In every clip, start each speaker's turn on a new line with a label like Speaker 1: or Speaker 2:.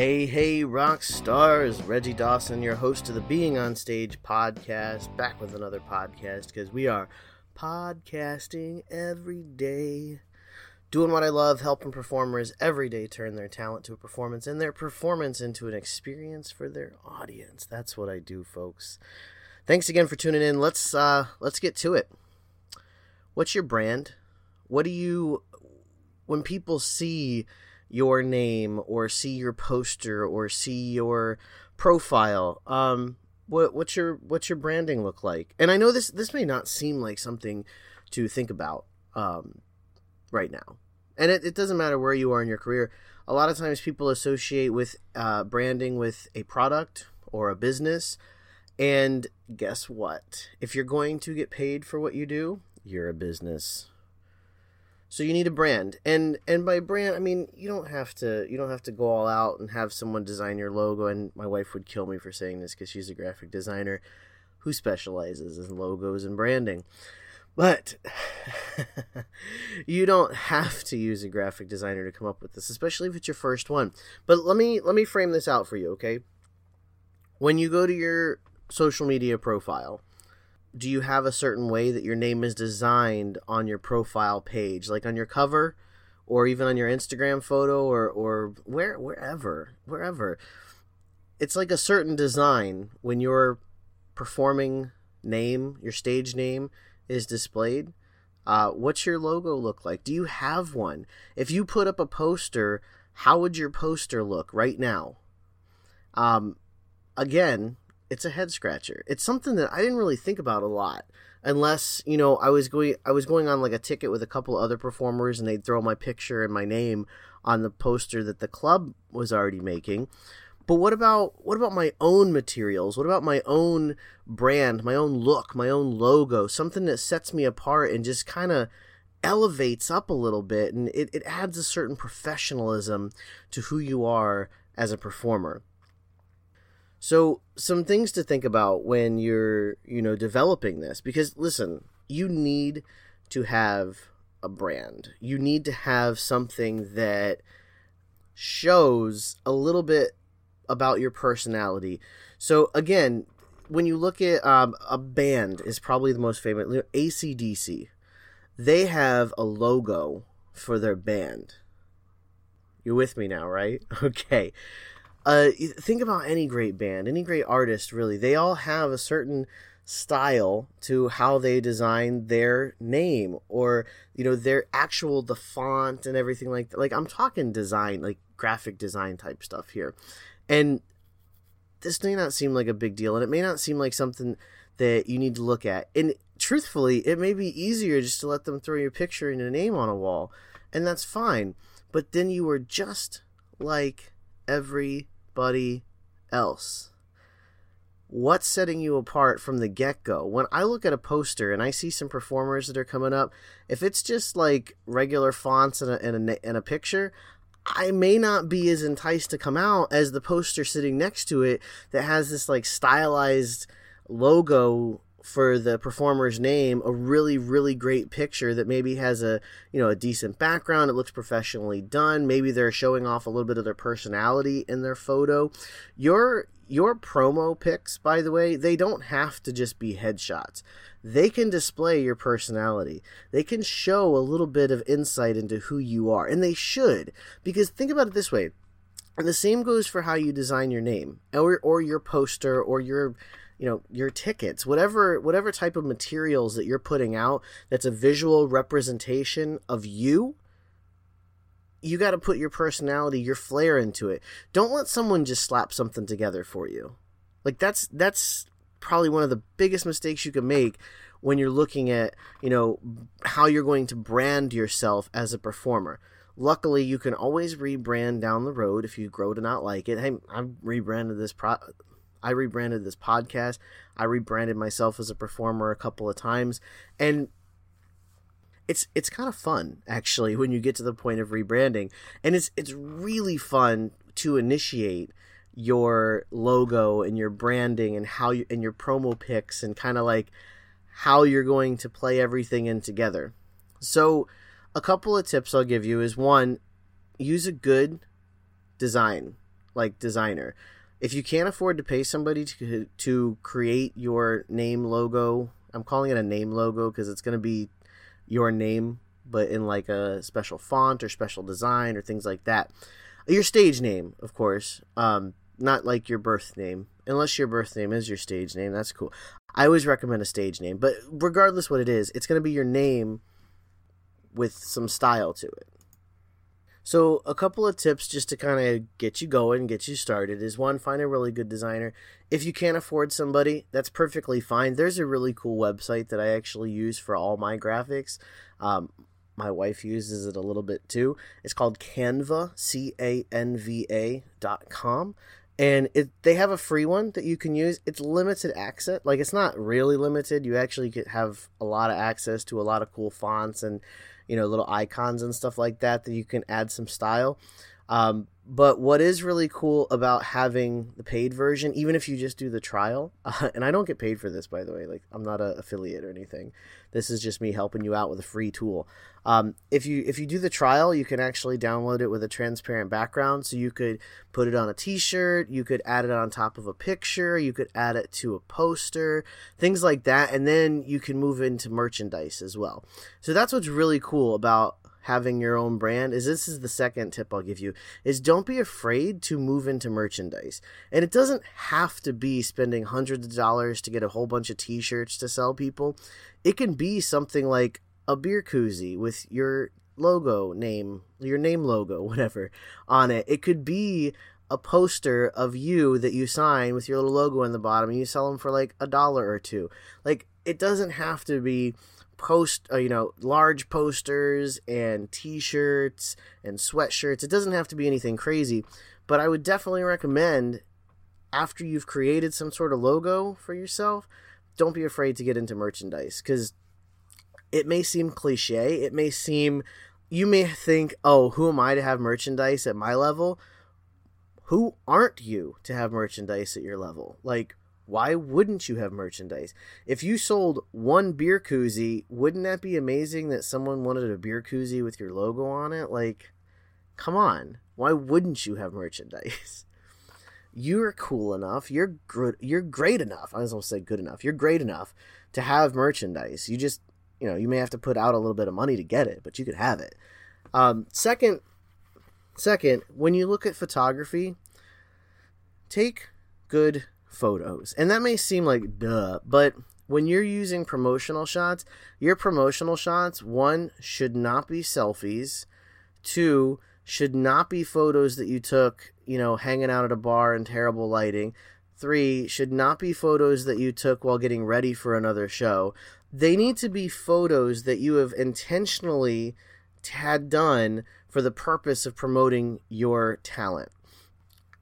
Speaker 1: Hey, hey, rock stars! Reggie Dawson, your host of the Being on Stage podcast, back with another podcast because we are podcasting every day doing what I love, helping performers every day turn their talent to a performance and their performance into an experience for their audience. That's what I do, folks. Thanks again for tuning in. Let's uh let's get to it. What's your brand? What do you when people see your name or see your poster or see your profile, um what what's your what's your branding look like? And I know this this may not seem like something to think about um right now. And it, it doesn't matter where you are in your career. A lot of times people associate with uh, branding with a product or a business. And guess what? If you're going to get paid for what you do, you're a business. So you need a brand. And and by brand, I mean you don't have to you don't have to go all out and have someone design your logo and my wife would kill me for saying this cuz she's a graphic designer who specializes in logos and branding. But you don't have to use a graphic designer to come up with this, especially if it's your first one. But let me let me frame this out for you, okay? When you go to your social media profile, do you have a certain way that your name is designed on your profile page, like on your cover or even on your Instagram photo or or where wherever, wherever. It's like a certain design when your performing name, your stage name is displayed. Uh, what's your logo look like? Do you have one? If you put up a poster, how would your poster look right now? Um, again, it's a head scratcher. It's something that I didn't really think about a lot, unless you know I was going I was going on like a ticket with a couple other performers, and they'd throw my picture and my name on the poster that the club was already making. But what about what about my own materials? What about my own brand, my own look, my own logo, something that sets me apart and just kind of elevates up a little bit and it, it adds a certain professionalism to who you are as a performer. So some things to think about when you're, you know, developing this because listen, you need to have a brand. You need to have something that shows a little bit about your personality. So again, when you look at um, a band is probably the most famous ACDC. They have a logo for their band. You're with me now, right? Okay. Uh, think about any great band, any great artist, really. They all have a certain style to how they design their name or you know their actual the font and everything like that. Like I'm talking design, like graphic design type stuff here. And this may not seem like a big deal, and it may not seem like something that you need to look at. And truthfully, it may be easier just to let them throw your picture and your name on a wall, and that's fine. But then you are just like everybody else. What's setting you apart from the get go? When I look at a poster and I see some performers that are coming up, if it's just like regular fonts and a, and a, and a picture, I may not be as enticed to come out as the poster sitting next to it that has this like stylized logo for the performer's name, a really really great picture that maybe has a, you know, a decent background, it looks professionally done, maybe they're showing off a little bit of their personality in their photo. Your your promo pics, by the way, they don't have to just be headshots they can display your personality. They can show a little bit of insight into who you are, and they should. Because think about it this way. And the same goes for how you design your name or or your poster or your you know your tickets whatever whatever type of materials that you're putting out that's a visual representation of you you got to put your personality your flair into it. Don't let someone just slap something together for you. Like that's that's probably one of the biggest mistakes you can make when you're looking at you know how you're going to brand yourself as a performer. Luckily you can always rebrand down the road if you grow to not like it. Hey i've rebranded this pro I rebranded this podcast. I rebranded myself as a performer a couple of times, and it's it's kind of fun actually when you get to the point of rebranding, and it's it's really fun to initiate your logo and your branding and how you and your promo pics and kind of like how you're going to play everything in together. So, a couple of tips I'll give you is one, use a good design, like designer. If you can't afford to pay somebody to to create your name logo, I'm calling it a name logo because it's going to be your name but in like a special font or special design or things like that. Your stage name, of course, um, not like your birth name, unless your birth name is your stage name. That's cool. I always recommend a stage name, but regardless what it is, it's going to be your name with some style to it. So, a couple of tips just to kind of get you going, get you started is one, find a really good designer. If you can't afford somebody, that's perfectly fine. There's a really cool website that I actually use for all my graphics. Um, my wife uses it a little bit too. It's called Canva, C A N V A dot com and it they have a free one that you can use it's limited access like it's not really limited you actually have a lot of access to a lot of cool fonts and you know little icons and stuff like that that you can add some style. Um, but what is really cool about having the paid version, even if you just do the trial, uh, and I don't get paid for this, by the way, like I'm not an affiliate or anything. This is just me helping you out with a free tool. Um, if you if you do the trial, you can actually download it with a transparent background, so you could put it on a T-shirt, you could add it on top of a picture, you could add it to a poster, things like that, and then you can move into merchandise as well. So that's what's really cool about having your own brand is this is the second tip I'll give you is don't be afraid to move into merchandise. And it doesn't have to be spending hundreds of dollars to get a whole bunch of t-shirts to sell people. It can be something like a beer koozie with your logo name, your name logo, whatever on it. It could be a poster of you that you sign with your little logo in the bottom and you sell them for like a dollar or two. Like it doesn't have to be post uh, you know large posters and t-shirts and sweatshirts. It doesn't have to be anything crazy but i would definitely recommend after you've created some sort of logo for yourself don't be afraid to get into merchandise because it may seem cliche. It may seem you may think oh who am i to have merchandise at my level? Who aren't you to have merchandise at your level? Like why wouldn't you have merchandise? If you sold one beer koozie, wouldn't that be amazing that someone wanted a beer koozie with your logo on it? Like, come on. Why wouldn't you have merchandise? You're cool enough. You're good. You're great enough. I was to say good enough. You're great enough to have merchandise. You just, you know, you may have to put out a little bit of money to get it, but you could have it. Um, second, second, when you look at photography, take good photos. And that may seem like duh, but when you're using promotional shots, your promotional shots, one, should not be selfies, two, should not be photos that you took, you know, hanging out at a bar in terrible lighting. Three, should not be photos that you took while getting ready for another show. They need to be photos that you have intentionally had done for the purpose of promoting your talent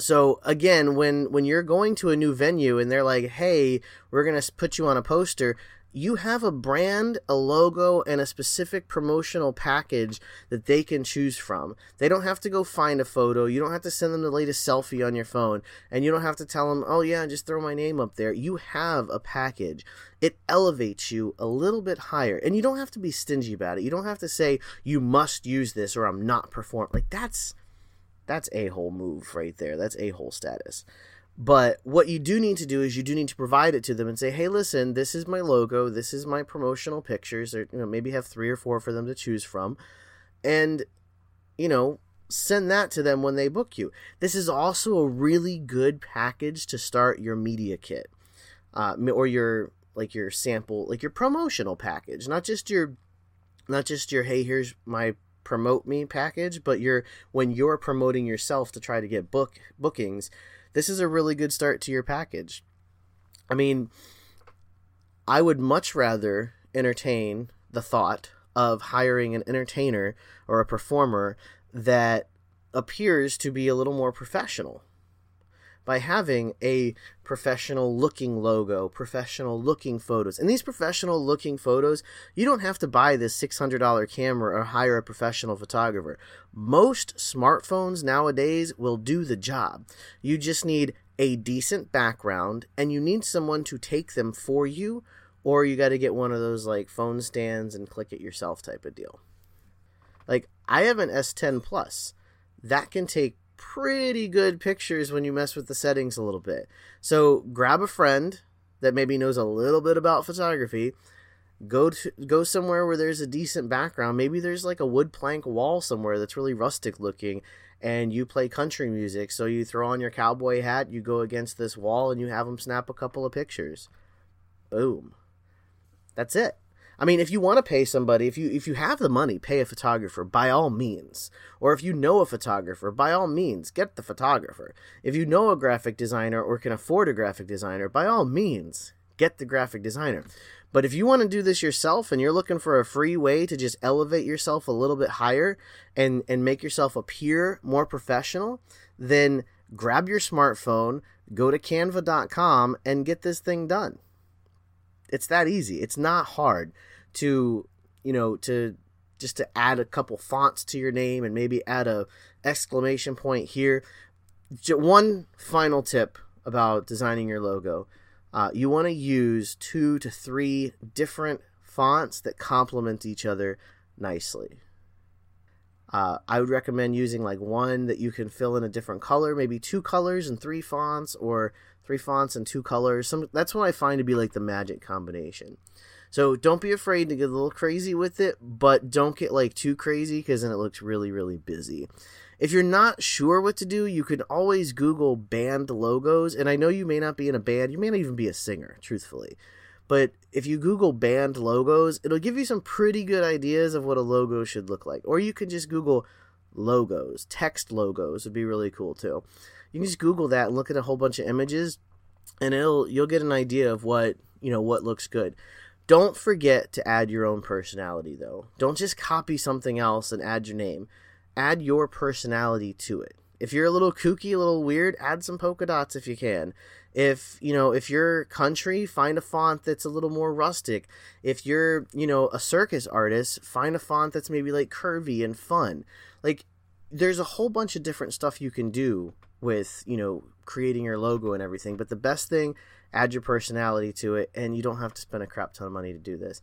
Speaker 1: so again when when you're going to a new venue and they're like hey we're going to put you on a poster you have a brand, a logo, and a specific promotional package that they can choose from. They don't have to go find a photo. You don't have to send them the latest selfie on your phone. And you don't have to tell them, oh, yeah, just throw my name up there. You have a package. It elevates you a little bit higher. And you don't have to be stingy about it. You don't have to say, you must use this or I'm not performing. Like, that's that's a hole move right there. That's a hole status. But what you do need to do is you do need to provide it to them and say, "Hey, listen, this is my logo. This is my promotional pictures. Or you know, maybe have three or four for them to choose from, and you know, send that to them when they book you. This is also a really good package to start your media kit, uh, or your like your sample, like your promotional package, not just your, not just your. Hey, here's my promote me package, but you're when you're promoting yourself to try to get book bookings, this is a really good start to your package. I mean, I would much rather entertain the thought of hiring an entertainer or a performer that appears to be a little more professional. By having a professional looking logo, professional looking photos. And these professional looking photos, you don't have to buy this $600 camera or hire a professional photographer. Most smartphones nowadays will do the job. You just need a decent background and you need someone to take them for you or you got to get one of those like phone stands and click it yourself type of deal. Like I have an S10 Plus that can take pretty good pictures when you mess with the settings a little bit. So grab a friend that maybe knows a little bit about photography. Go to go somewhere where there's a decent background. Maybe there's like a wood plank wall somewhere that's really rustic looking and you play country music. So you throw on your cowboy hat, you go against this wall and you have them snap a couple of pictures. Boom. That's it. I mean, if you want to pay somebody, if you if you have the money, pay a photographer by all means. Or if you know a photographer, by all means, get the photographer. If you know a graphic designer or can afford a graphic designer, by all means, get the graphic designer. But if you want to do this yourself and you're looking for a free way to just elevate yourself a little bit higher and and make yourself appear more professional, then grab your smartphone, go to canva.com and get this thing done. It's that easy. It's not hard to, you know, to just to add a couple fonts to your name and maybe add a exclamation point here. One final tip about designing your logo. Uh, you want to use two to three different fonts that complement each other nicely. Uh, I would recommend using like one that you can fill in a different color, maybe two colors and three fonts, or three fonts and two colors. Some that's what I find to be like the magic combination. So don't be afraid to get a little crazy with it, but don't get like too crazy because then it looks really really busy. If you're not sure what to do, you can always Google band logos. And I know you may not be in a band, you may not even be a singer, truthfully. But if you Google band logos, it'll give you some pretty good ideas of what a logo should look like. Or you can just Google logos, text logos would be really cool too. You can just Google that and look at a whole bunch of images, and it'll you'll get an idea of what you know what looks good. Don't forget to add your own personality though. Don't just copy something else and add your name. Add your personality to it. If you're a little kooky, a little weird, add some polka dots if you can. If, you know, if you're country, find a font that's a little more rustic. If you're, you know, a circus artist, find a font that's maybe like curvy and fun. Like there's a whole bunch of different stuff you can do with you know creating your logo and everything but the best thing add your personality to it and you don't have to spend a crap ton of money to do this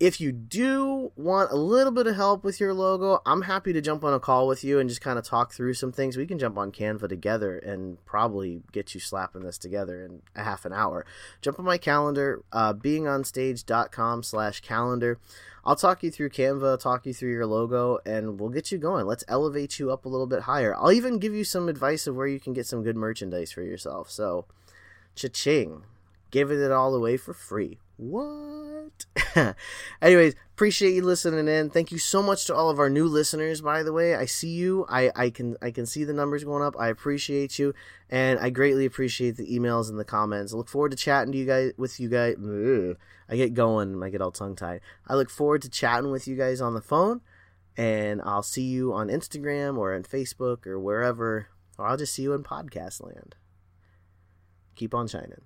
Speaker 1: if you do want a little bit of help with your logo, I'm happy to jump on a call with you and just kind of talk through some things. We can jump on Canva together and probably get you slapping this together in a half an hour. Jump on my calendar, uh, beingonstage.com slash calendar. I'll talk you through Canva, talk you through your logo, and we'll get you going. Let's elevate you up a little bit higher. I'll even give you some advice of where you can get some good merchandise for yourself. So, cha-ching. Giving it all away for free. What? Anyways, appreciate you listening in. Thank you so much to all of our new listeners. By the way, I see you. I, I can I can see the numbers going up. I appreciate you, and I greatly appreciate the emails and the comments. I look forward to chatting to you guys with you guys. I get going. I get all tongue tied. I look forward to chatting with you guys on the phone, and I'll see you on Instagram or on Facebook or wherever, or I'll just see you in podcast land. Keep on shining.